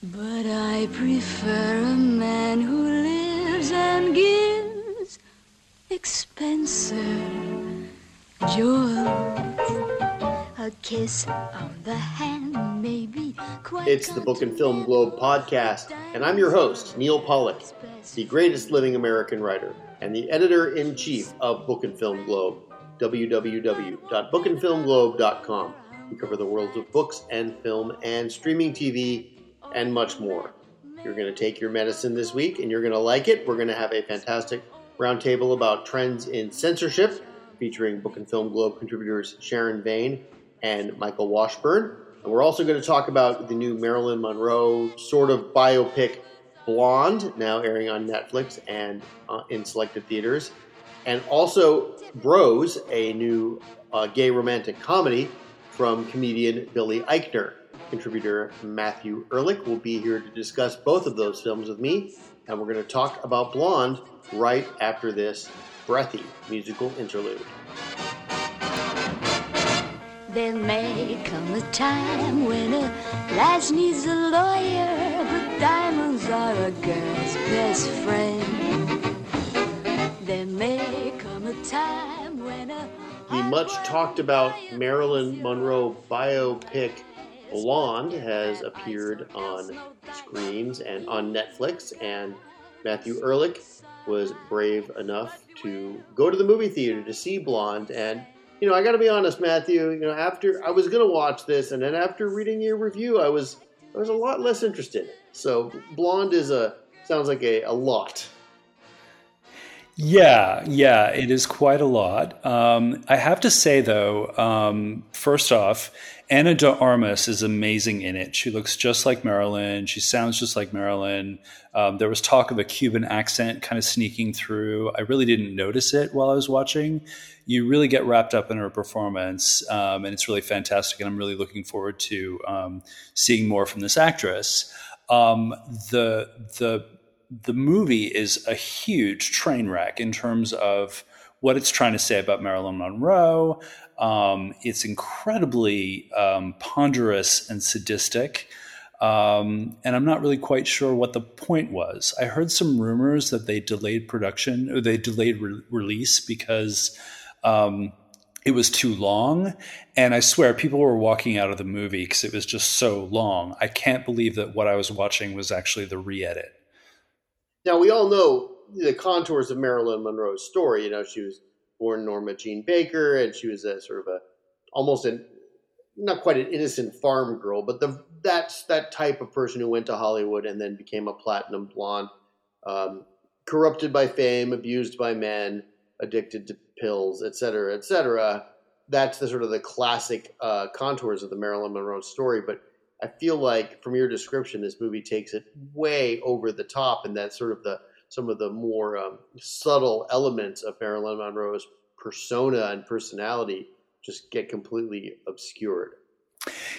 But I prefer a man who lives and gives expensive jewels. A kiss on the hand may be quite It's the Book and Film Globe podcast, and I'm your host, Neil Pollock, the greatest living American writer and the editor in chief of Book and Film Globe, www.bookandfilmglobe.com. We cover the worlds of books and film and streaming TV and much more. You're going to take your medicine this week and you're going to like it. We're going to have a fantastic roundtable about trends in censorship featuring Book and Film Globe contributors Sharon Vane and Michael Washburn. And we're also going to talk about the new Marilyn Monroe sort of biopic Blonde, now airing on Netflix and uh, in selected theaters. And also Bros, a new uh, gay romantic comedy from comedian Billy Eichner. Contributor Matthew Ehrlich will be here to discuss both of those films with me, and we're going to talk about Blonde right after this breathy musical interlude. There may come a time when a lass needs a lawyer, but diamonds are a girl's best friend. There may come a time when a The much talked about Marilyn Monroe biopic Blonde has appeared on screens and on Netflix, and Matthew Ehrlich was brave enough to go to the movie theater to see Blonde. And you know, I got to be honest, Matthew. You know, after I was going to watch this, and then after reading your review, I was I was a lot less interested. So Blonde is a sounds like a, a lot. Yeah, yeah, it is quite a lot. Um, I have to say, though, um, first off, Ana de Armas is amazing in it. She looks just like Marilyn. She sounds just like Marilyn. Um, there was talk of a Cuban accent kind of sneaking through. I really didn't notice it while I was watching. You really get wrapped up in her performance, um, and it's really fantastic. And I'm really looking forward to um, seeing more from this actress. Um, the the the movie is a huge train wreck in terms of what it's trying to say about Marilyn Monroe. Um, it's incredibly um, ponderous and sadistic. Um, and I'm not really quite sure what the point was. I heard some rumors that they delayed production or they delayed re- release because um, it was too long. And I swear people were walking out of the movie because it was just so long. I can't believe that what I was watching was actually the re edit. Now we all know the contours of Marilyn Monroe's story. You know, she was born Norma Jean Baker, and she was a sort of a almost an not quite an innocent farm girl, but the that's that type of person who went to Hollywood and then became a platinum blonde, um, corrupted by fame, abused by men, addicted to pills, et cetera, et cetera. That's the sort of the classic uh, contours of the Marilyn Monroe story, but I feel like from your description, this movie takes it way over the top, and that sort of the some of the more um, subtle elements of Marilyn Monroe's persona and personality just get completely obscured.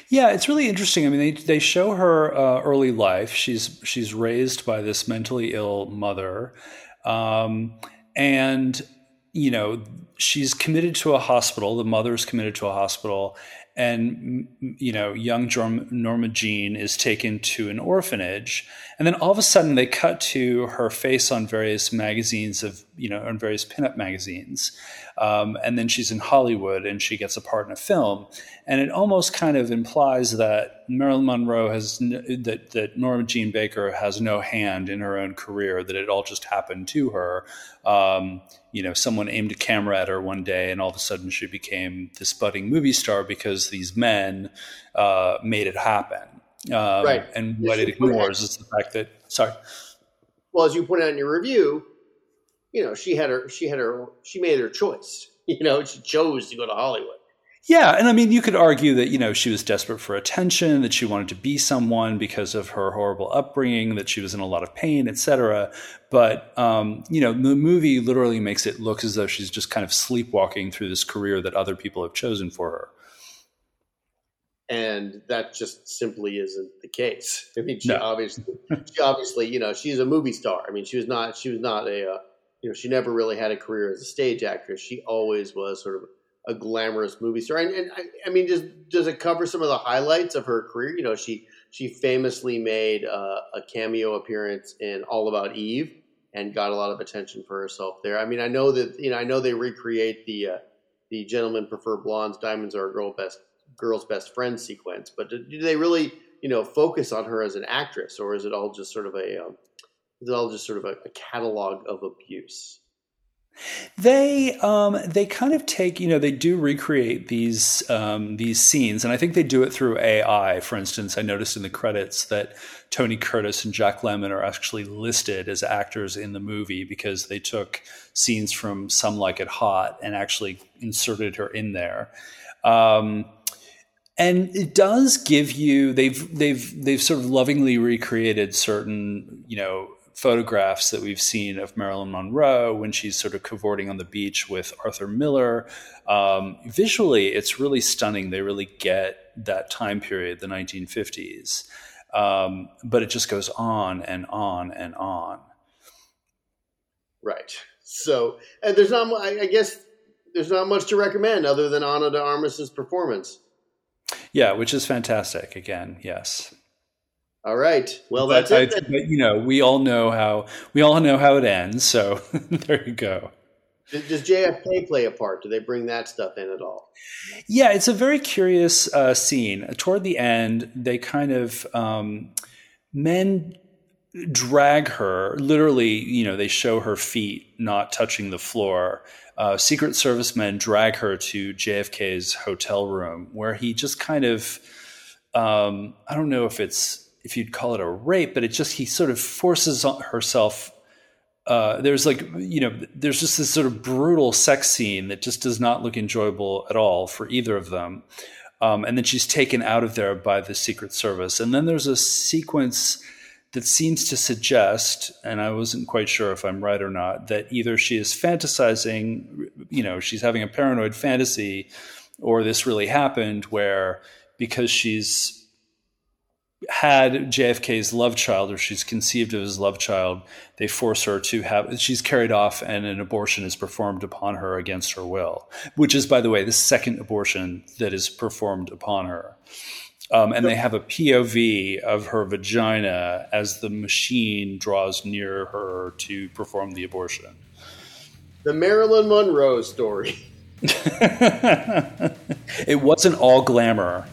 Yeah, it's really interesting. I mean, they they show her uh, early life. She's she's raised by this mentally ill mother, um, and you know she's committed to a hospital. The mother's committed to a hospital, and you know young norma jean is taken to an orphanage and then all of a sudden they cut to her face on various magazines of you know on various pinup magazines. Um, and then she's in hollywood and she gets a part in a film. And it almost kind of implies that marilyn monroe has that that norma jean baker has no hand in her own career that it all just happened to her um, you know someone aimed a camera at her one day and all of a sudden she became this budding movie star because these men uh, made it happen um, right. And what it ignores is the fact that sorry. Well, as you point out in your review, you know she had her she had her she made her choice. You know she chose to go to Hollywood. Yeah, and I mean, you could argue that you know she was desperate for attention, that she wanted to be someone because of her horrible upbringing, that she was in a lot of pain, etc. But um, you know, the movie literally makes it look as though she's just kind of sleepwalking through this career that other people have chosen for her and that just simply isn't the case. I mean, she no. obviously, she obviously, you know, she's a movie star. I mean, she was not, she was not a, uh, you know, she never really had a career as a stage actress. She always was sort of a glamorous movie star. And, and I, I, mean, does does it cover some of the highlights of her career? You know, she she famously made uh, a cameo appearance in All About Eve and got a lot of attention for herself there. I mean, I know that you know I know they recreate the uh, the gentlemen prefer blondes, diamonds are a girl best girl's best friend sequence, but do, do they really you know focus on her as an actress, or is it all just sort of a um, is it all just sort of a, a catalog of abuse? They um, they kind of take you know they do recreate these um, these scenes, and I think they do it through AI. For instance, I noticed in the credits that Tony Curtis and Jack Lemmon are actually listed as actors in the movie because they took scenes from Some Like It Hot and actually inserted her in there. Um, and it does give you they've they've they've sort of lovingly recreated certain you know photographs that we've seen of Marilyn Monroe when she's sort of cavorting on the beach with Arthur Miller. Um, visually, it's really stunning. They really get that time period, the 1950s. Um, but it just goes on and on and on. Right. So, and there's not, I guess, there's not much to recommend other than Ana de Armas's performance. Yeah, which is fantastic. Again, yes. All right. Well, but that's it. But, you know, we all know how we all know how it ends. So there you go. Does JFK play a part? Do they bring that stuff in at all? Yeah, it's a very curious uh, scene. Toward the end, they kind of um, men drag her. Literally, you know, they show her feet not touching the floor. Uh, Secret Service men drag her to JFK's hotel room, where he just kind of. Um, I don't know if it's if you'd call it a rape, but it just he sort of forces on herself. Uh, there's like you know there's just this sort of brutal sex scene that just does not look enjoyable at all for either of them. Um, and then she's taken out of there by the Secret Service. And then there's a sequence that seems to suggest, and I wasn't quite sure if I'm right or not, that either she is fantasizing, you know, she's having a paranoid fantasy, or this really happened where because she's had JFK's love child, or she's conceived of his love child, they force her to have, she's carried off and an abortion is performed upon her against her will, which is, by the way, the second abortion that is performed upon her. Um, and they have a POV of her vagina as the machine draws near her to perform the abortion. The Marilyn Monroe story. it wasn't all glamour.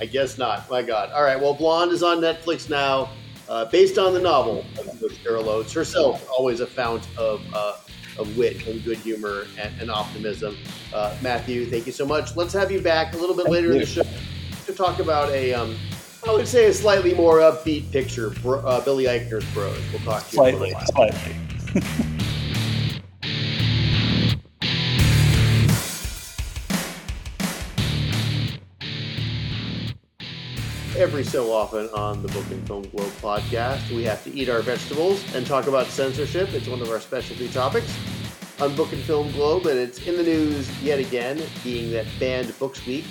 I guess not. My God. All right. Well, Blonde is on Netflix now, uh, based on the novel of Carol Oates herself. Always a fount of uh, of wit and good humor and, and optimism. Uh, Matthew, thank you so much. Let's have you back a little bit later in the show to talk about a. Um, I would say a slightly more upbeat picture, uh, Billy Eichner's Bros. We'll talk to you slightly, slightly. every so often on the Book and Film Globe podcast. We have to eat our vegetables and talk about censorship. It's one of our specialty topics on Book and Film Globe, and it's in the news yet again, being that Banned Books Week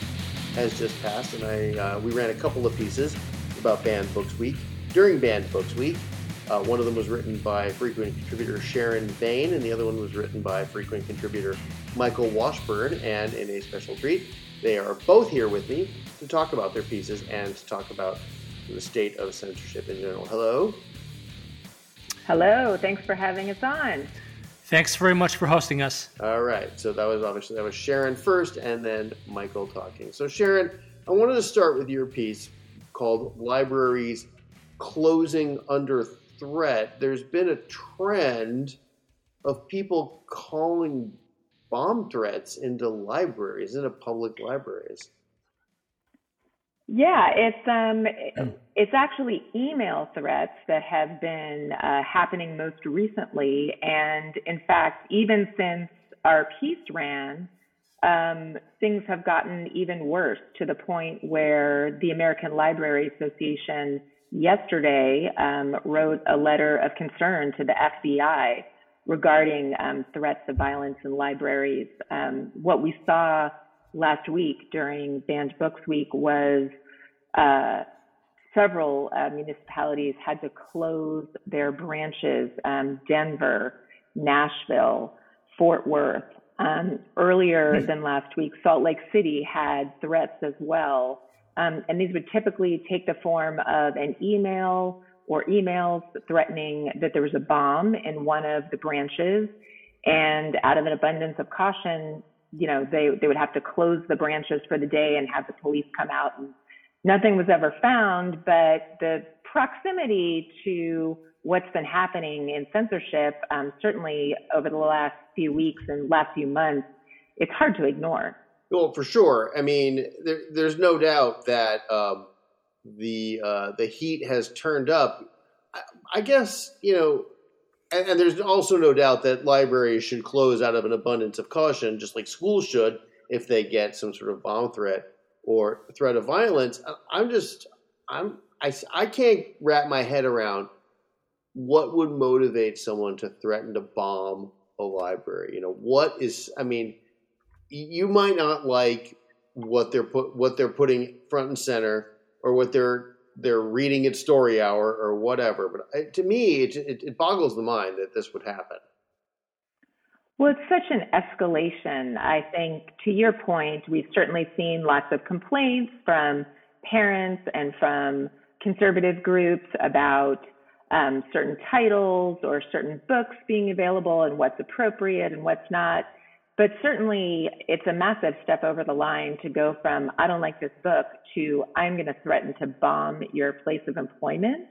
has just passed, and I uh, we ran a couple of pieces about Banned Books Week during Banned Books Week. Uh, one of them was written by frequent contributor Sharon Bain, and the other one was written by frequent contributor Michael Washburn. And in a special treat, they are both here with me to talk about their pieces and to talk about the state of censorship in general. Hello. Hello. Thanks for having us on. Thanks very much for hosting us. All right. So that was obviously that was Sharon first, and then Michael talking. So Sharon, I wanted to start with your piece called "Libraries Closing Under Threat." There's been a trend of people calling bomb threats into libraries, into public libraries. Yeah, it's um, it's actually email threats that have been uh, happening most recently, and in fact, even since our piece ran, um, things have gotten even worse to the point where the American Library Association yesterday um, wrote a letter of concern to the FBI regarding um, threats of violence in libraries. Um, what we saw last week during Banned Books Week was uh, several uh, municipalities had to close their branches, um, Denver, Nashville, Fort Worth. Um, earlier hmm. than last week, Salt Lake City had threats as well Um, and these would typically take the form of an email or emails threatening that there was a bomb in one of the branches. And out of an abundance of caution, you know, they, they would have to close the branches for the day and have the police come out. And nothing was ever found, but the proximity to what's been happening in censorship, um, certainly over the last few weeks and last few months, it's hard to ignore. Well, for sure. I mean, there, there's no doubt that um, the uh, the heat has turned up. I, I guess you know, and, and, there's also no doubt that libraries should close out of an abundance of caution, just like schools should if they get some sort of bomb threat or threat of violence. I'm just, I'm, I, I can't wrap my head around what would motivate someone to threaten to bomb a library. You know, what is? I mean you might not like what they're put what they're putting front and center or what they're they're reading at story hour or whatever but to me it, it, it boggles the mind that this would happen. Well it's such an escalation. I think to your point we've certainly seen lots of complaints from parents and from conservative groups about um, certain titles or certain books being available and what's appropriate and what's not but certainly, it's a massive step over the line to go from I don't like this book to I'm going to threaten to bomb your place of employment.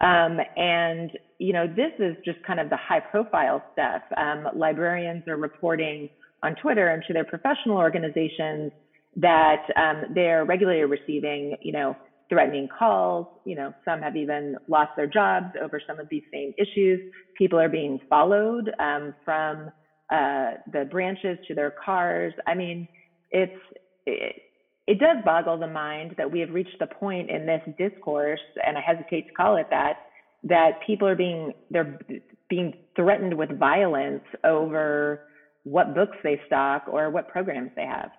Um, and you know, this is just kind of the high-profile stuff. Um, librarians are reporting on Twitter and to their professional organizations that um, they're regularly receiving, you know, threatening calls. You know, some have even lost their jobs over some of these same issues. People are being followed um, from uh, the branches to their cars. I mean, it's it, it does boggle the mind that we have reached the point in this discourse, and I hesitate to call it that, that people are being they're being threatened with violence over what books they stock or what programs they have.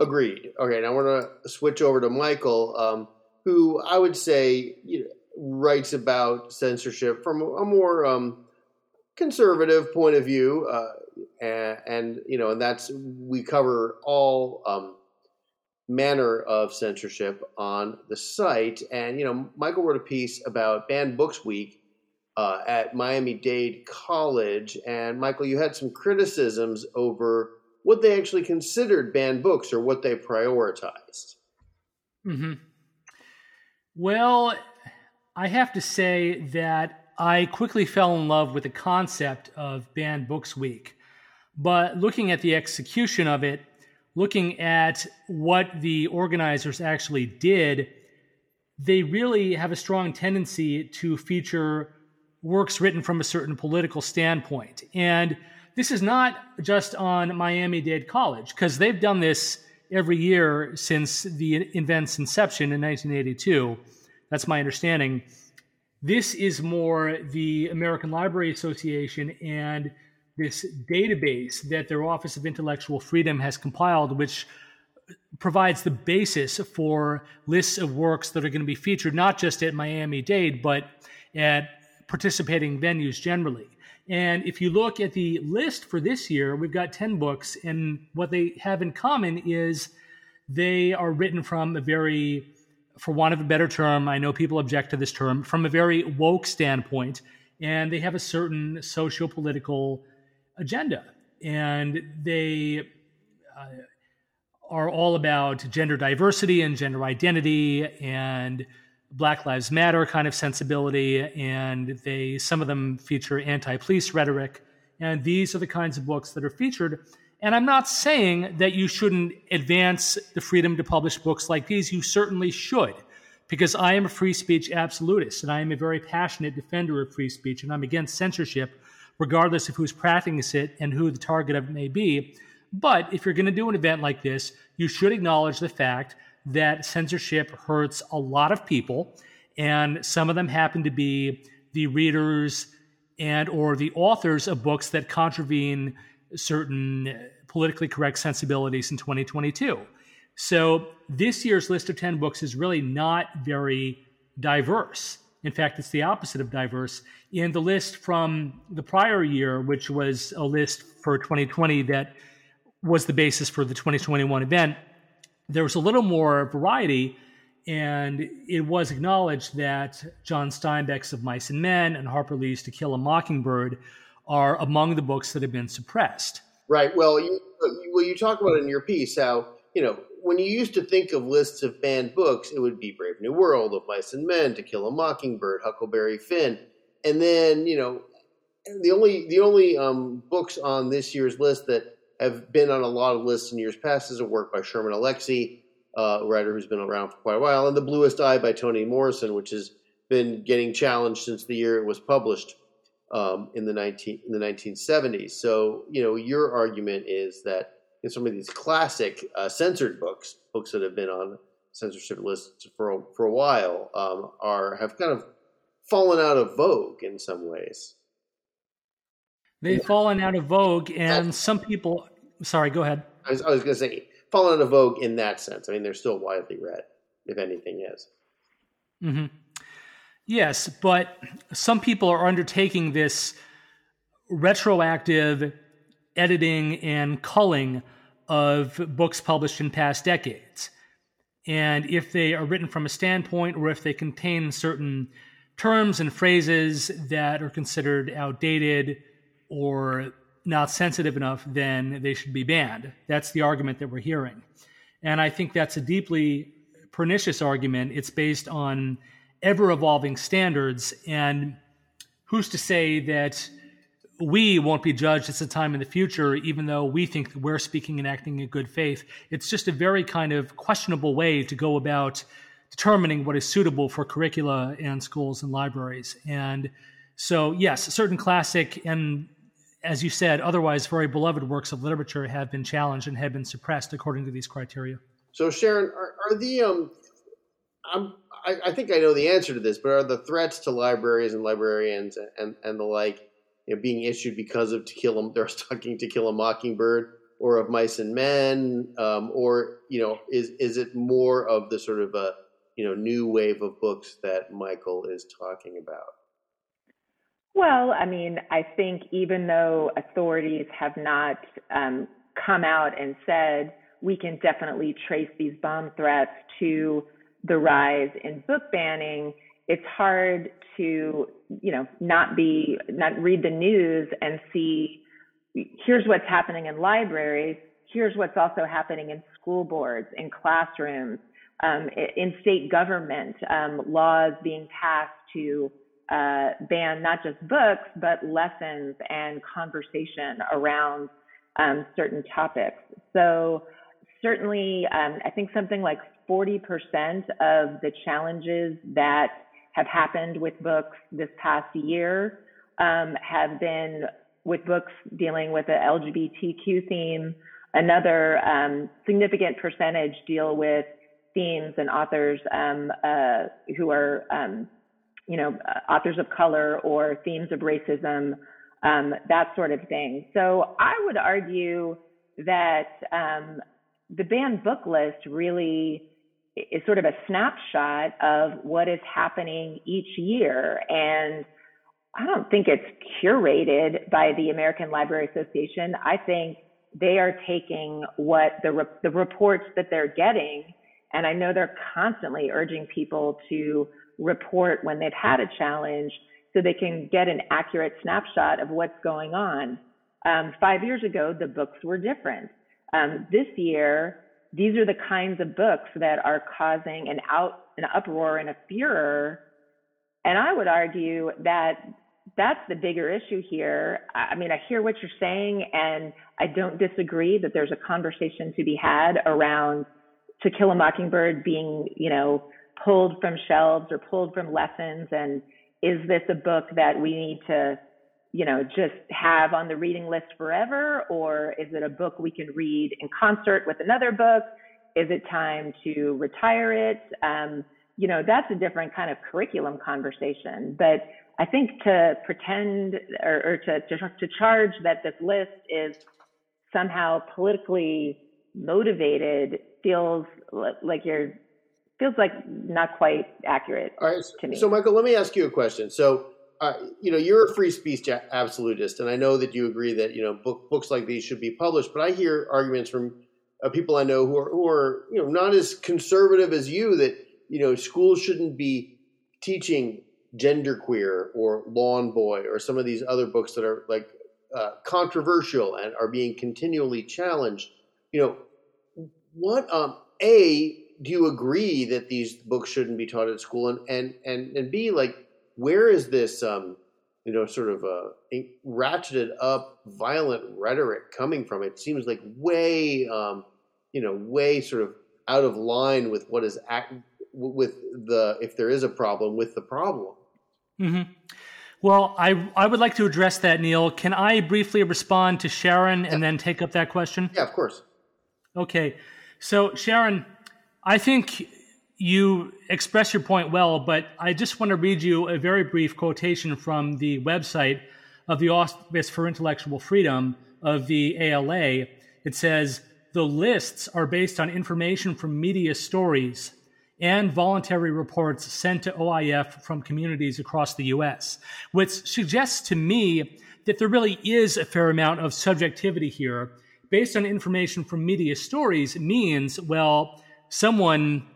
Agreed. Okay, now we're going to switch over to Michael, um, who I would say you know, writes about censorship from a more um, conservative point of view. Uh, and, and, you know, and that's we cover all um, manner of censorship on the site. And you know, Michael wrote a piece about Banned Books Week uh, at Miami Dade College, and Michael, you had some criticisms over what they actually considered banned books or what they prioritized. Hmm. Well, I have to say that I quickly fell in love with the concept of Banned Books Week. But looking at the execution of it, looking at what the organizers actually did, they really have a strong tendency to feature works written from a certain political standpoint. And this is not just on Miami Dade College, because they've done this every year since the event's inception in 1982. That's my understanding. This is more the American Library Association and this database that their Office of Intellectual Freedom has compiled, which provides the basis for lists of works that are going to be featured not just at Miami Dade, but at participating venues generally. And if you look at the list for this year, we've got 10 books, and what they have in common is they are written from a very, for want of a better term, I know people object to this term, from a very woke standpoint, and they have a certain socio political agenda, and they uh, are all about gender diversity and gender identity and Black Lives Matter kind of sensibility, and they some of them feature anti-police rhetoric, and these are the kinds of books that are featured. And I'm not saying that you shouldn't advance the freedom to publish books like these. You certainly should, because I am a free speech absolutist, and I am a very passionate defender of free speech, and I'm against censorship regardless of who's practicing it and who the target of it may be. But if you're going to do an event like this, you should acknowledge the fact that censorship hurts a lot of people, and some of them happen to be the readers and or the authors of books that contravene certain uh, politically correct sensibilities in 2022. So this year's list of 10 books is really not very diverse. In fact, it's the opposite of diverse. In the list from the prior year, which was a list for 2020 that was the basis for the 2021 event, there was a little more variety. And it was acknowledged that John Steinbeck's Of Mice and Men and Harper Lee's To Kill a Mockingbird are among the books that have been suppressed. Right. Well, you, well, you talk about in your piece how you know when you used to think of lists of banned books, it would be Brave New World, Of Mice and Men, To Kill a Mockingbird, Huckleberry Finn, and then you know the only the only um, books on this year's list that have been on a lot of lists in years past is a work by Sherman Alexie, a writer who's been around for quite a while, and The Bluest Eye by Toni Morrison, which has been getting challenged since the year it was published um, in the 19 in the 1970s. So you know your argument is that in some of these classic uh, censored books, books that have been on censorship lists for a, for a while, um, are have kind of fallen out of vogue in some ways. They've fallen out of vogue, and some people. Sorry, go ahead. I was, was going to say fallen out of vogue in that sense. I mean, they're still widely read, if anything is. Mm-hmm. Yes, but some people are undertaking this retroactive editing and culling of books published in past decades. And if they are written from a standpoint or if they contain certain terms and phrases that are considered outdated or not sensitive enough, then they should be banned. That's the argument that we're hearing. And I think that's a deeply pernicious argument. It's based on ever evolving standards. And who's to say that we won't be judged at a time in the future, even though we think we're speaking and acting in good faith? It's just a very kind of questionable way to go about determining what is suitable for curricula and schools and libraries. And so, yes, certain classic and as you said, otherwise very beloved works of literature have been challenged and have been suppressed according to these criteria. So, Sharon, are, are the um, I'm, I, I, think I know the answer to this, but are the threats to libraries and librarians and, and, and the like you know, being issued because of To Kill a, they're stucking To Kill a Mockingbird or of Mice and Men, um, or you know, is is it more of the sort of a you know new wave of books that Michael is talking about? Well, I mean, I think even though authorities have not um, come out and said we can definitely trace these bomb threats to the rise in book banning, it's hard to, you know, not be, not read the news and see here's what's happening in libraries, here's what's also happening in school boards, in classrooms, um, in state government, um, laws being passed to uh, ban not just books, but lessons and conversation around um, certain topics. So, certainly, um, I think something like 40% of the challenges that have happened with books this past year um, have been with books dealing with the LGBTQ theme. Another um, significant percentage deal with themes and authors um, uh, who are um, you know, uh, authors of color or themes of racism, um, that sort of thing. So I would argue that um, the banned book list really is sort of a snapshot of what is happening each year. And I don't think it's curated by the American Library Association. I think they are taking what the, re- the reports that they're getting, and I know they're constantly urging people to report when they've had a challenge so they can get an accurate snapshot of what's going on. Um, five years ago, the books were different. Um, this year, these are the kinds of books that are causing an out an uproar and a furor. And I would argue that that's the bigger issue here. I mean, I hear what you're saying, and I don't disagree that there's a conversation to be had around To Kill a Mockingbird being, you know, pulled from shelves or pulled from lessons and is this a book that we need to you know just have on the reading list forever or is it a book we can read in concert with another book is it time to retire it um, you know that's a different kind of curriculum conversation but i think to pretend or, or to, to, to charge that this list is somehow politically motivated feels like you're feels like not quite accurate All right, to me. So, Michael, let me ask you a question. So, uh, you know, you're a free speech absolutist, and I know that you agree that you know book, books like these should be published. But I hear arguments from uh, people I know who are who are you know not as conservative as you that you know schools shouldn't be teaching genderqueer or lawn boy or some of these other books that are like uh, controversial and are being continually challenged you know what um a do you agree that these books shouldn't be taught at school and and and, and b like where is this um you know sort of uh ratcheted up violent rhetoric coming from it seems like way um you know way sort of out of line with what is act with the if there is a problem with the problem Mm-hmm. Well, I I would like to address that, Neil. Can I briefly respond to Sharon and then take up that question? Yeah, of course. Okay. So, Sharon, I think you express your point well, but I just want to read you a very brief quotation from the website of the Office for Intellectual Freedom of the ALA. It says, the lists are based on information from media stories and voluntary reports sent to OIF from communities across the US, which suggests to me that there really is a fair amount of subjectivity here. Based on information from media stories means, well, someone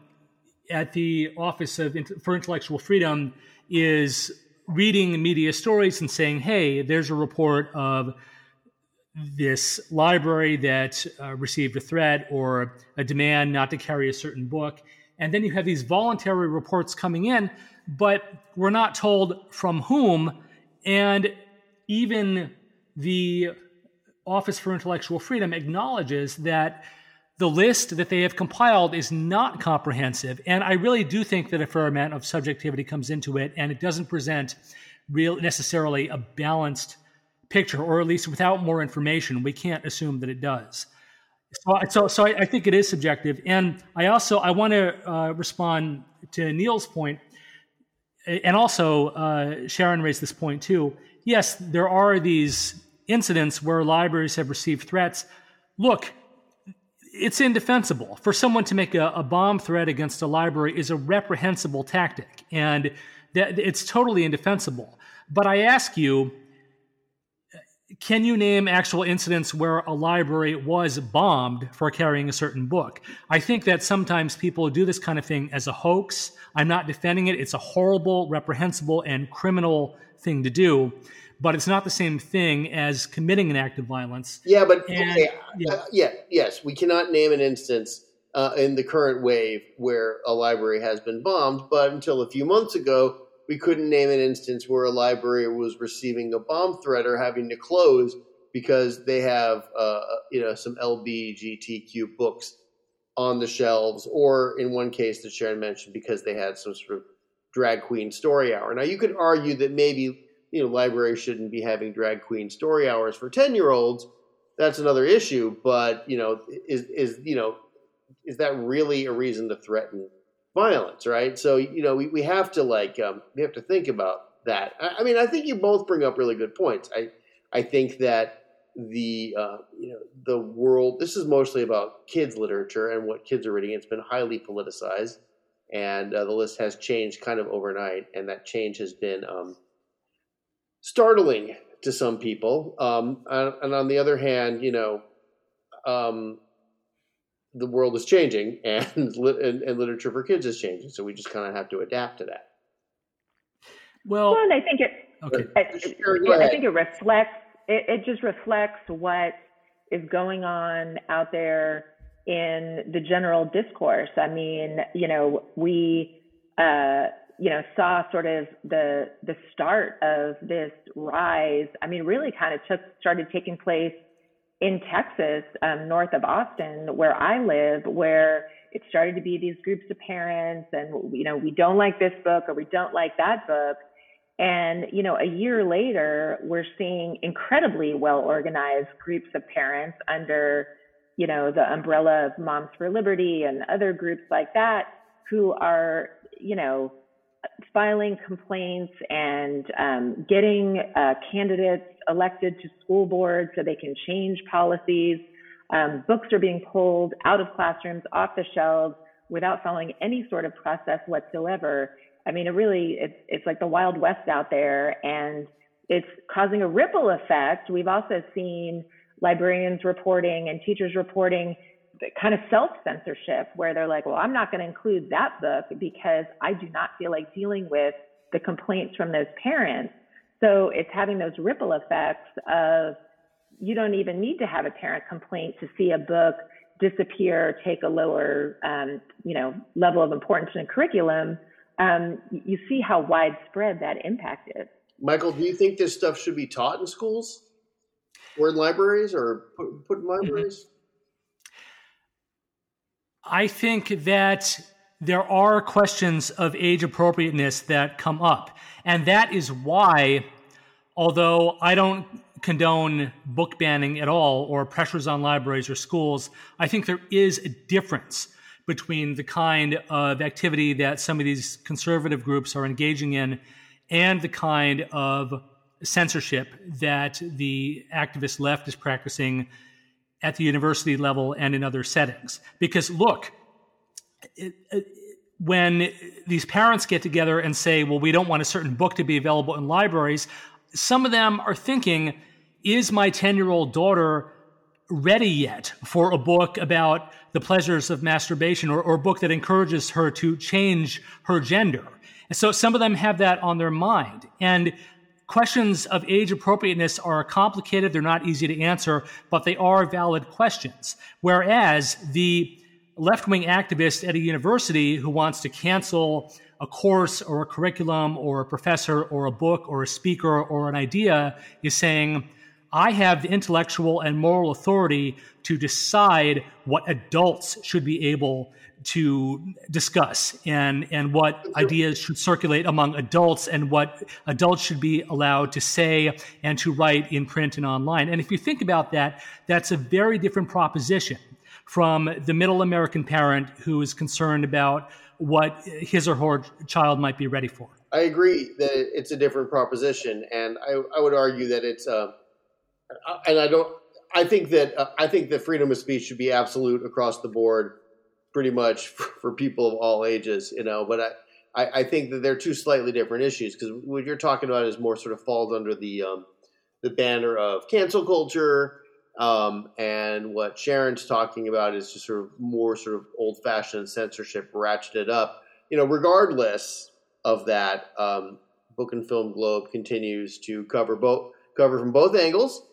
at the Office of for Intellectual Freedom is reading media stories and saying, hey, there's a report of this library that uh, received a threat or a demand not to carry a certain book and then you have these voluntary reports coming in, but we're not told from whom. And even the Office for Intellectual Freedom acknowledges that the list that they have compiled is not comprehensive. And I really do think that a fair amount of subjectivity comes into it, and it doesn't present real necessarily a balanced picture, or at least without more information, we can't assume that it does. So, so, so I, I, think it is subjective, and I also I want to uh, respond to Neil's point, and also uh, Sharon raised this point too. Yes, there are these incidents where libraries have received threats. Look, it's indefensible for someone to make a, a bomb threat against a library is a reprehensible tactic, and that it's totally indefensible. But I ask you can you name actual incidents where a library was bombed for carrying a certain book? I think that sometimes people do this kind of thing as a hoax. I'm not defending it. It's a horrible, reprehensible, and criminal thing to do, but it's not the same thing as committing an act of violence. Yeah, but and, okay, yeah. Uh, yeah, yes, we cannot name an instance uh, in the current wave where a library has been bombed, but until a few months ago, we couldn't name an instance where a library was receiving a bomb threat or having to close because they have uh, you know some LBGTQ books on the shelves, or in one case that Sharon mentioned, because they had some sort of drag queen story hour. Now you could argue that maybe you know libraries shouldn't be having drag queen story hours for ten year olds. That's another issue, but you know is is you know is that really a reason to threaten violence, right? So you know we, we have to like um, we have to think about that. I, I, mean, I think you both bring up really good points. I I think that the uh, you know the world. This is mostly about kids literature and what kids are reading. It's been highly politicized, and uh, the list has changed kind of overnight, and that change has been um, startling to some people. Um, and on the other hand, you know. Um, the world is changing and, and, and literature for kids is changing. So we just kind of have to adapt to that. Well, well I think it. Okay. I, sure, I think it reflects. It, it just reflects what is going on out there in the general discourse. I mean, you know, we, uh, you know, saw sort of the the start of this rise. I mean, really kind of took started taking place in Texas, um, north of Austin, where I live, where it started to be these groups of parents and, you know, we don't like this book or we don't like that book. And, you know, a year later, we're seeing incredibly well organized groups of parents under, you know, the umbrella of Moms for Liberty and other groups like that who are, you know, filing complaints and um, getting uh, candidates elected to school boards so they can change policies. Um, books are being pulled out of classrooms, off the shelves, without following any sort of process whatsoever. I mean, it really, it's, it's like the Wild West out there, and it's causing a ripple effect. We've also seen librarians reporting and teachers reporting kind of self censorship where they're like, well, I'm not going to include that book because I do not feel like dealing with the complaints from those parents. So it's having those ripple effects of you don't even need to have a parent complaint to see a book disappear, take a lower, um, you know, level of importance in a curriculum. Um, you see how widespread that impact is. Michael, do you think this stuff should be taught in schools or in libraries or put, put in libraries? I think that there are questions of age appropriateness that come up. And that is why, although I don't condone book banning at all or pressures on libraries or schools, I think there is a difference between the kind of activity that some of these conservative groups are engaging in and the kind of censorship that the activist left is practicing at the university level and in other settings. Because look, it, uh, when these parents get together and say, well, we don't want a certain book to be available in libraries, some of them are thinking, is my 10 year old daughter ready yet for a book about the pleasures of masturbation or, or, a book that encourages her to change her gender? And so some of them have that on their mind. And questions of age appropriateness are complicated. They're not easy to answer, but they are valid questions. Whereas the left wing activist at a university who wants to cancel a course or a curriculum or a professor or a book or a speaker or an idea is saying, I have the intellectual and moral authority to decide what adults should be able to discuss and, and what ideas should circulate among adults and what adults should be allowed to say and to write in print and online. And if you think about that, that's a very different proposition from the middle American parent who is concerned about what his or her child might be ready for. I agree that it's a different proposition, and I, I would argue that it's, uh, and I don't, I think that uh, I think that freedom of speech should be absolute across the board, pretty much for, for people of all ages, you know. But I, I, I, think that they're two slightly different issues because what you're talking about is more sort of falls under the um, the banner of cancel culture um, and what Sharon's talking about is just sort of more sort of old fashioned censorship ratcheted up. You know, regardless of that, um, Book and Film Globe continues to cover both cover from both angles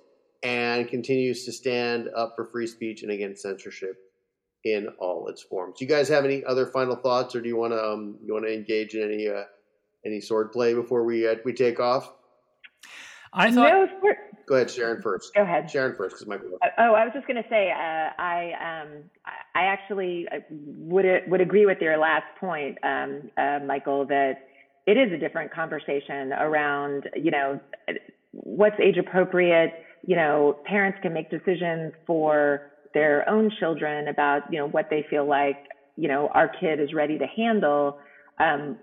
and continues to stand up for free speech and against censorship in all its forms. Do you guys have any other final thoughts, or do you want to um, you want to engage in any uh, any sword play before we uh, we take off? I thought. No, Go ahead, Sharon first. Go ahead. Sharon first, because my. Uh, oh, I was just going to say, uh, I um, I actually uh, would would agree with your last point, um, uh, Michael, that it is a different conversation around, you know, what's age appropriate. You know, parents can make decisions for their own children about, you know, what they feel like, you know, our kid is ready to handle. Um,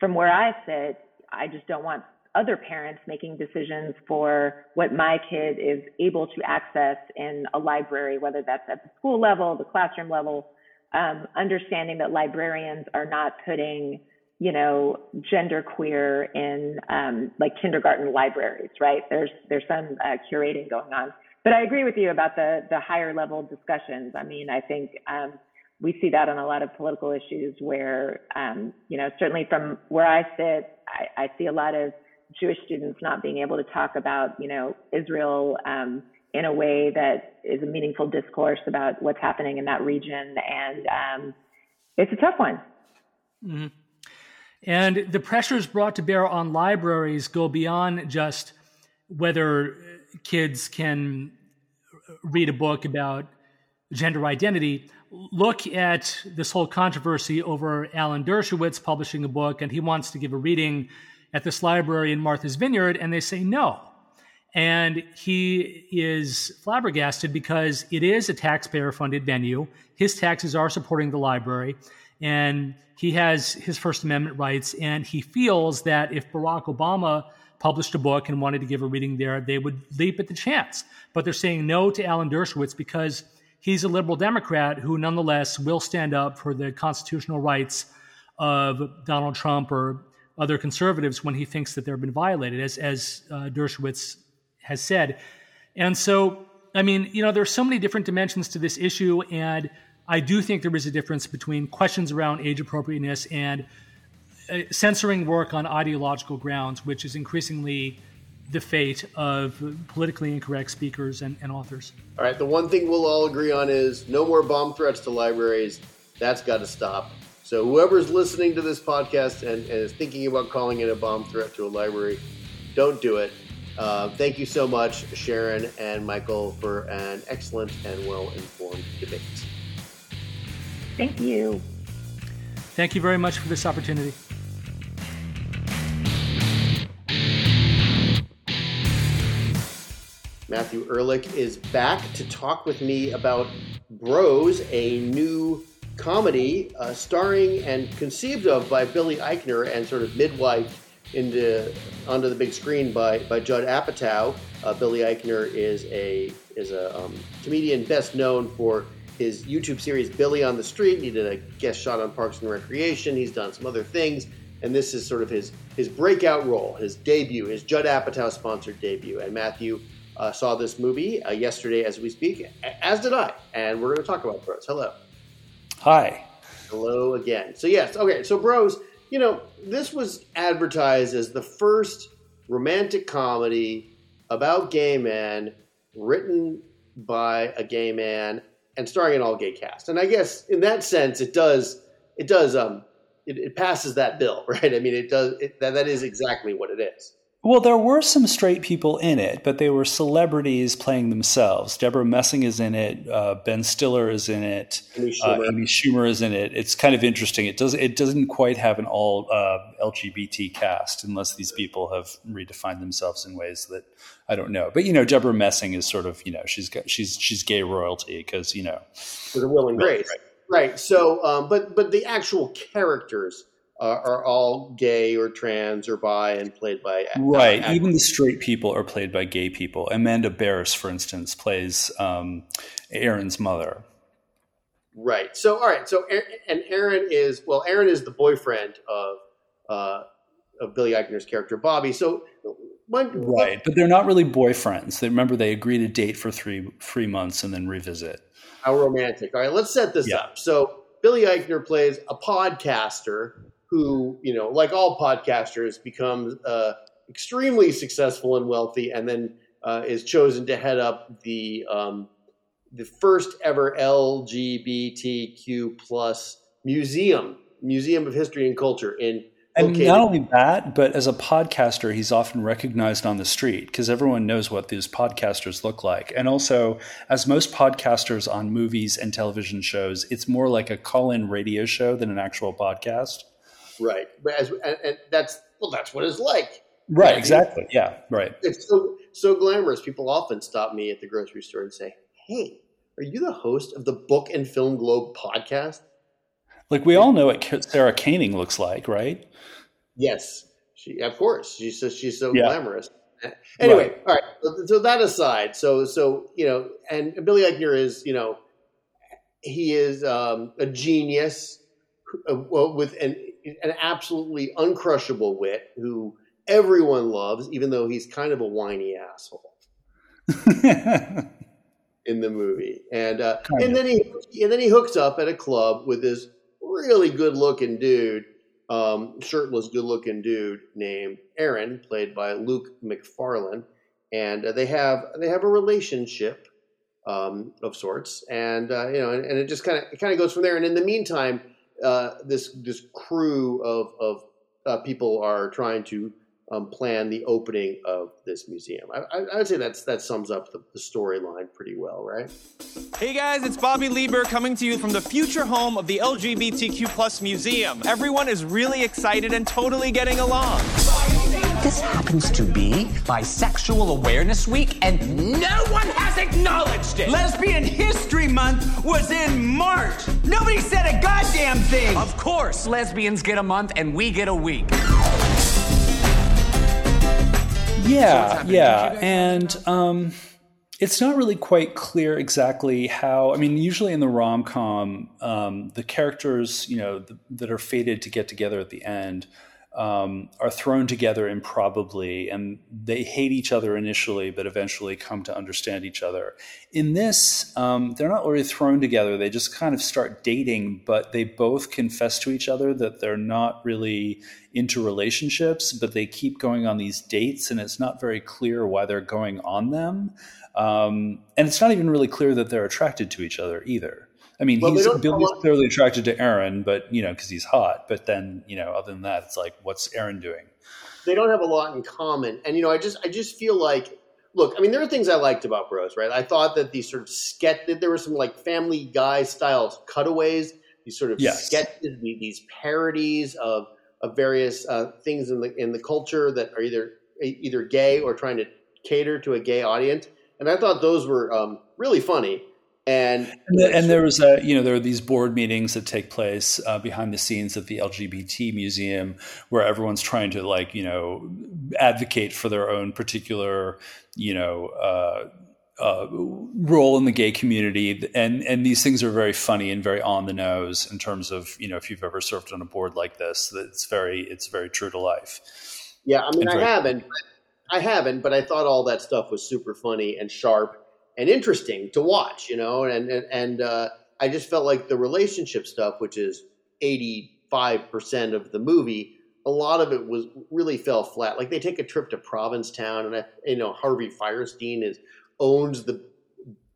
from where I sit, I just don't want other parents making decisions for what my kid is able to access in a library, whether that's at the school level, the classroom level, um, understanding that librarians are not putting, you know, gender queer in um, like kindergarten libraries, right? There's there's some uh, curating going on, but I agree with you about the the higher level discussions. I mean, I think. Um, we see that on a lot of political issues where, um, you know, certainly from where I sit, I, I see a lot of Jewish students not being able to talk about, you know, Israel um, in a way that is a meaningful discourse about what's happening in that region, and um, it's a tough one. Mm-hmm. And the pressures brought to bear on libraries go beyond just whether kids can read a book about gender identity. Look at this whole controversy over Alan Dershowitz publishing a book, and he wants to give a reading at this library in Martha's Vineyard, and they say no. And he is flabbergasted because it is a taxpayer funded venue. His taxes are supporting the library, and he has his First Amendment rights. And he feels that if Barack Obama published a book and wanted to give a reading there, they would leap at the chance. But they're saying no to Alan Dershowitz because he's a liberal Democrat who nonetheless will stand up for the constitutional rights of Donald Trump or other conservatives when he thinks that they've been violated, as, as uh, Dershowitz has said. And so, I mean, you know, there's so many different dimensions to this issue, and I do think there is a difference between questions around age appropriateness and uh, censoring work on ideological grounds, which is increasingly the fate of politically incorrect speakers and, and, authors. All right, the one thing we'll all agree on is no more bomb threats to libraries. That's got to stop. So, whoever's listening to this podcast and, and, is thinking about calling it a bomb threat to a library, don't do it. Uh, thank you so much, Sharon and Michael, for an excellent and well informed debate. Thank you. Thank you very much for this opportunity. Matthew Ehrlich is back to talk with me about Bros, a new comedy uh, starring and conceived of by Billy Eichner and sort of midwife into onto the big screen by, by Judd Apatow. Uh, Billy Eichner is a is a um, comedian best known for his YouTube series Billy on the Street. He did a guest shot on Parks and Recreation. He's done some other things, and this is sort of his his breakout role, his debut, his Judd Apatow sponsored debut. And Matthew uh, saw this movie uh, yesterday as we speak, as did I, and we're going to talk about Bros. Hello. Hi. Hello again. So yes, okay. So Bros, you know, this was advertised as the first romantic comedy about gay men written by a gay man and starring an all gay cast. And I guess in that sense, it does it does um it, it passes that bill, right? I mean, it does it, that that is exactly what it is. Well, there were some straight people in it, but they were celebrities playing themselves. Debra Messing is in it. Uh, ben Stiller is in it. Amy Schumer. Uh, Amy Schumer. is in it. It's kind of interesting. It does. It doesn't quite have an all uh, LGBT cast, unless these people have redefined themselves in ways that I don't know. But you know, Debra Messing is sort of you know she's got, she's she's gay royalty because you know with a will and grace, right? right. So, um, but but the actual characters uh, are all gay or trans or bi and played by right. Even the straight people are played by gay people. Amanda Bearse, for instance, plays um, Aaron's mother. Right. So all right. So and Aaron is well. Aaron is the boyfriend of uh, of Billy Eichner's character Bobby. So when, right, but they're not really boyfriends. They remember they agree to date for three three months and then revisit. How romantic! All right, let's set this yeah. up. So Billy Eichner plays a podcaster who, you know, like all podcasters, becomes uh, extremely successful and wealthy, and then uh, is chosen to head up the um, the first ever LGBTQ plus museum, Museum of History and Culture in. And not only that, but as a podcaster, he's often recognized on the street because everyone knows what these podcasters look like. And also, as most podcasters on movies and television shows, it's more like a call in radio show than an actual podcast. Right. As, and, and, that's well, that's what it's like. Right. Exactly. Yeah. Right. It's so so glamorous. People often stop me at the grocery store and say, "Hey, are you the host of the Book and Film Globe podcast?" Like we all know what Sarah Koenig looks like, right? Yes, she of course. She's so, she's so yeah. glamorous. Anyway, right. all right. So, so that aside, so so you know, and Billy Eichner is you know, he is um, a genius uh, with an an absolutely uncrushable wit who everyone loves, even though he's kind of a whiny asshole in the movie. And uh, and then he and then he hooks up at a club with this really good looking dude, um, shirtless, good looking dude named Aaron, played by Luke Macfarlane, and uh, they have they have a relationship. Um, of sorts, and uh, you know, and, and it just kind of it kind of goes from there. And in the meantime, uh, this this crew of of uh, people are trying to um, plan the opening of this museum. I, I, I would say that's that sums up the, the storyline pretty well, right? Hey guys, it's Bobby Leiber coming to you from the future home of the LGBTQ plus museum. Everyone is really excited and totally getting along. This happens to be Bisexual Awareness Week, and no one has acknowledged it. Lesbian History Month was in March. Nobody said a goddamn thing. Of course, lesbians get a month and we get a week. Yeah, so yeah, and um, it's not really quite clear exactly how. I mean, usually in the rom com, um, the characters, you know, the, that are fated to get together at the end um, are thrown together improbably, and they hate each other initially, but eventually come to understand each other. In this, um, they're not really thrown together; they just kind of start dating, but they both confess to each other that they're not really into relationships, but they keep going on these dates, and it's not very clear why they're going on them. Um, and it's not even really clear that they're attracted to each other either. I mean, well, he's Billy's clearly attracted to Aaron, but you know, because he's hot. But then, you know, other than that, it's like, what's Aaron doing? They don't have a lot in common, and you know, I just, I just feel like, look, I mean, there are things I liked about Bros, right? I thought that these sort of sketch, that there were some like Family Guy style cutaways, these sort of yes. sketches, these parodies of of various uh, things in the in the culture that are either either gay or trying to cater to a gay audience, and I thought those were um, really funny. And and, the, and, there was a you know there are these board meetings that take place uh, behind the scenes at the LGBT museum where everyone's trying to like you know advocate for their own particular you know uh, uh, role in the gay community and and these things are very funny and very on the nose in terms of you know if you've ever served on a board like this it's very it's very true to life. Yeah, I mean I haven't I haven't but I thought all that stuff was super funny and sharp and interesting to watch, you know, and and, and uh, I just felt like the relationship stuff, which is eighty five percent of the movie, a lot of it was really fell flat. Like they take a trip to Provincetown, and I, you know Harvey Fierstein is owns the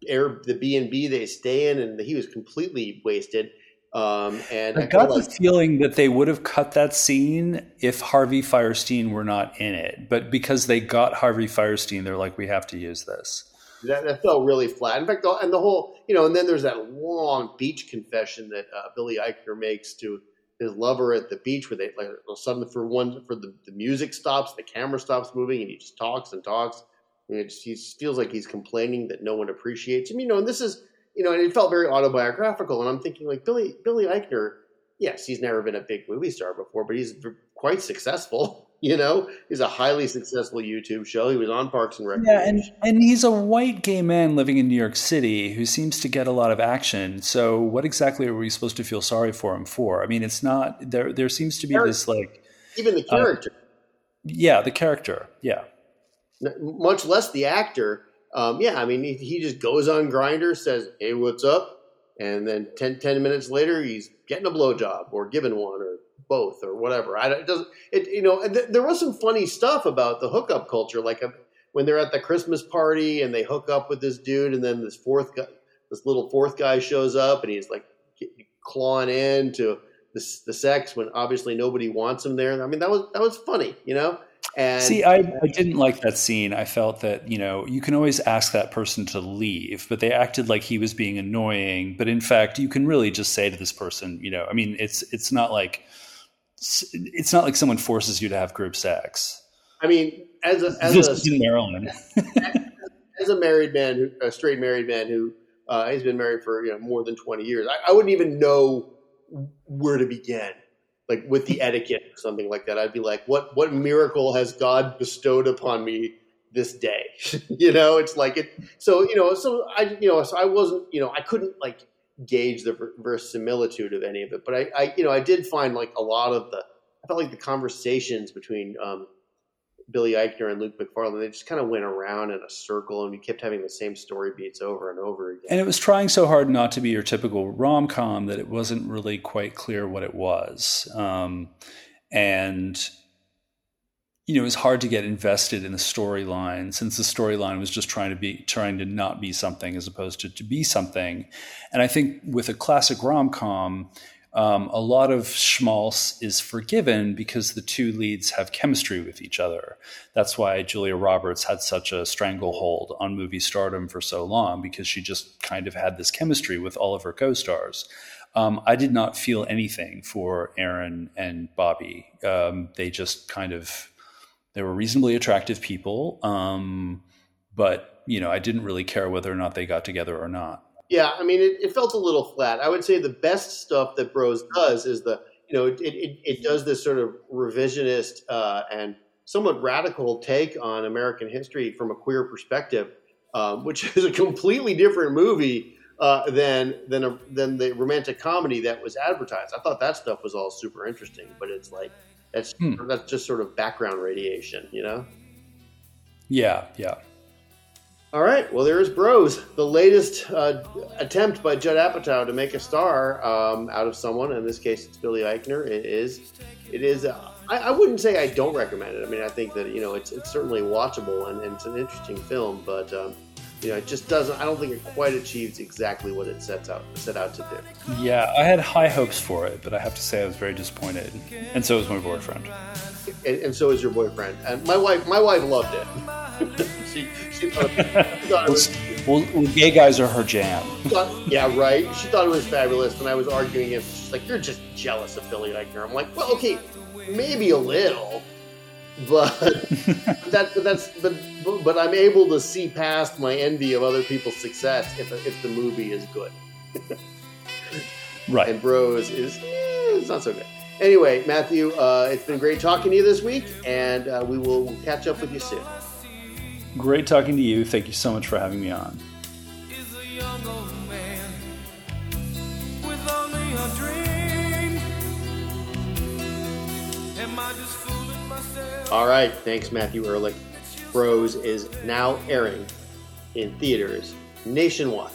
air the B and B they stay in, and he was completely wasted. Um, and I, I got like- the feeling that they would have cut that scene if Harvey Fierstein were not in it, but because they got Harvey Fierstein, they're like, we have to use this. That, that, felt really flat. In fact, and the whole, you know, and then there's that long beach confession that uh, Billy Eichner makes to his lover at the beach, where they like suddenly for one for the, the music stops, the camera stops moving, and he just talks and talks. And it just, he feels like he's complaining that no one appreciates him. You know, and this is, you know, and it felt very autobiographical. And I'm thinking, like Billy Billy Eichner, yes, he's never been a big movie star before, but he's quite successful. You know, he's a highly successful YouTube show. He was on Parks and Recreation. Yeah, and and he's a white gay man living in New York City who seems to get a lot of action. So, what exactly are we supposed to feel sorry for him for? I mean, it's not there. There seems to be character. this like even the uh, character. Uh, yeah, the character. Yeah, much less the actor. Um, yeah, I mean, he, he just goes on Grindr says, "Hey, what's up?" and then 10, 10 minutes later, he's getting a blowjob or giving one both or whatever. I it doesn't it you know th- there was some funny stuff about the hookup culture, like a, uh, when they're at the Christmas party and they hook up with this dude, and then this fourth guy, this little fourth guy shows up and he's like clawing into the, the sex when obviously nobody wants him there. I mean that was that was funny, you know. And See, I, I didn't like that scene. I felt that, you know, you can always ask that person to leave, but they acted like he was being annoying. But in fact, you can really just say to this person, you know, I mean, it's it's not like it's not like someone forces you to have group sex. I mean, as a as this a, in Maryland, as a married man, a straight married man who uh, has been married for you know more than twenty years, I, I, wouldn't even know where to begin, like with the etiquette or something like that. I'd be like, what what miracle has God bestowed upon me this day? you know, it's like it. So you know, so I you know, so I wasn't you know, I couldn't like gauge the verisimilitude of any of it. But I, I, you know, I did find like a lot of the, I felt like the conversations between um, Billy Eichner and Luke Macfarlane, they just kind of went around in a circle and we kept having the same story beats over and over again. And it was trying so hard not to be your typical rom com that it wasn't really quite clear what it was. Um, and you know, it was hard to get invested in the storyline since the storyline was just trying to be trying to not be something as opposed to to be something. And I think with a classic rom com, um, a lot of schmaltz is forgiven because the two leads have chemistry with each other. That's why Julia Roberts had such a stranglehold on movie stardom for so long because she just kind of had this chemistry with all of her co-stars. Um, I did not feel anything for Aaron and Bobby. Um, they just kind of they were reasonably attractive people, um, but you know, I didn't really care whether or not they got together or not. Yeah, I mean, it, it felt a little flat. I would say the best stuff that Bros does is the you know it it, it does this sort of revisionist uh, and somewhat radical take on American history from a queer perspective, um, which is a completely different movie uh, than than a, than the romantic comedy that was advertised. I thought that stuff was all super interesting, but it's like That's Hmm. that's just sort of background radiation, you know. Yeah, yeah. All right. Well, there's Bros, the latest uh, attempt by Judd Apatow to make a star um, out of someone. In this case, it's Billy Eichner. It is. It is. Uh, I, I wouldn't say I don't recommend it. I mean, I think that you know it's it's certainly watchable and, and it's an interesting film, but um, you know it just doesn't. I don't think it quite achieves exactly what it sets out set out to do. Yeah, I had high hopes for it, but I have to say I was very disappointed. And so was my boyfriend. And, and so is your boyfriend. And my wife. My wife loved it. she, she thought, she thought it was Well, well, gay guys are her jam. thought, yeah, right. She thought it was fabulous, and I was arguing it. She's like, "You're just jealous of Billy Eichner." I'm like, "Well, okay, maybe a little, but that, but that's, but, but, but I'm able to see past my envy of other people's success if if the movie is good." Right. And Bros is, eh, it's not so good. Anyway, Matthew, uh, it's been great talking to you this week, and uh, we will catch up with you soon. Great talking to you. Thank you so much for having me on. All right, thanks, Matthew Ehrlich. Bros is now airing in theaters nationwide.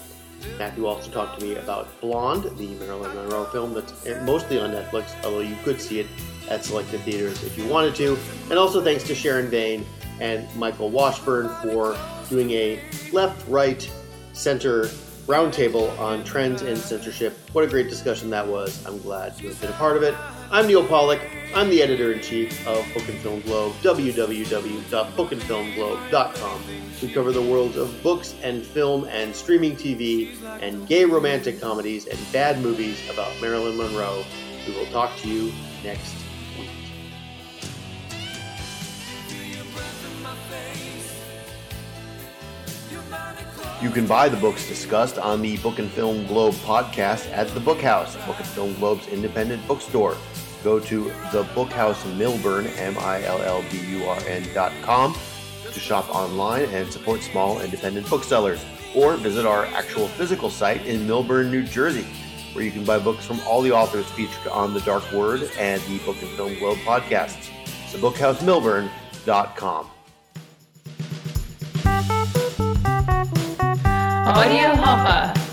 Matthew also talked to me about Blonde, the Marilyn Monroe film that's mostly on Netflix, although you could see it at selected theaters if you wanted to. And also thanks to Sharon Vane and Michael Washburn for doing a left, right, center roundtable on trends in censorship. What a great discussion that was. I'm glad you have been a part of it. I'm Neal Pollack. I'm the editor in chief of Book and Film Globe, www.bookandfilmglobe.com. We cover the worlds of books and film and streaming TV and gay romantic comedies and bad movies about Marilyn Monroe. We will talk to you next week. You can buy the books discussed on the Book and Film Globe podcast at the Bookhouse, Book and Film Globe's independent bookstore. Go to the Bookhouse Millburn, M-I-L-L-B-U-R-N dot com to shop online and support small independent booksellers. Or visit our actual physical site in Millburn, New Jersey, where you can buy books from all the authors featured on The Dark Word and the Book and Film Globe podcasts. TheBookhouseMillburn.com. Audio Hopper.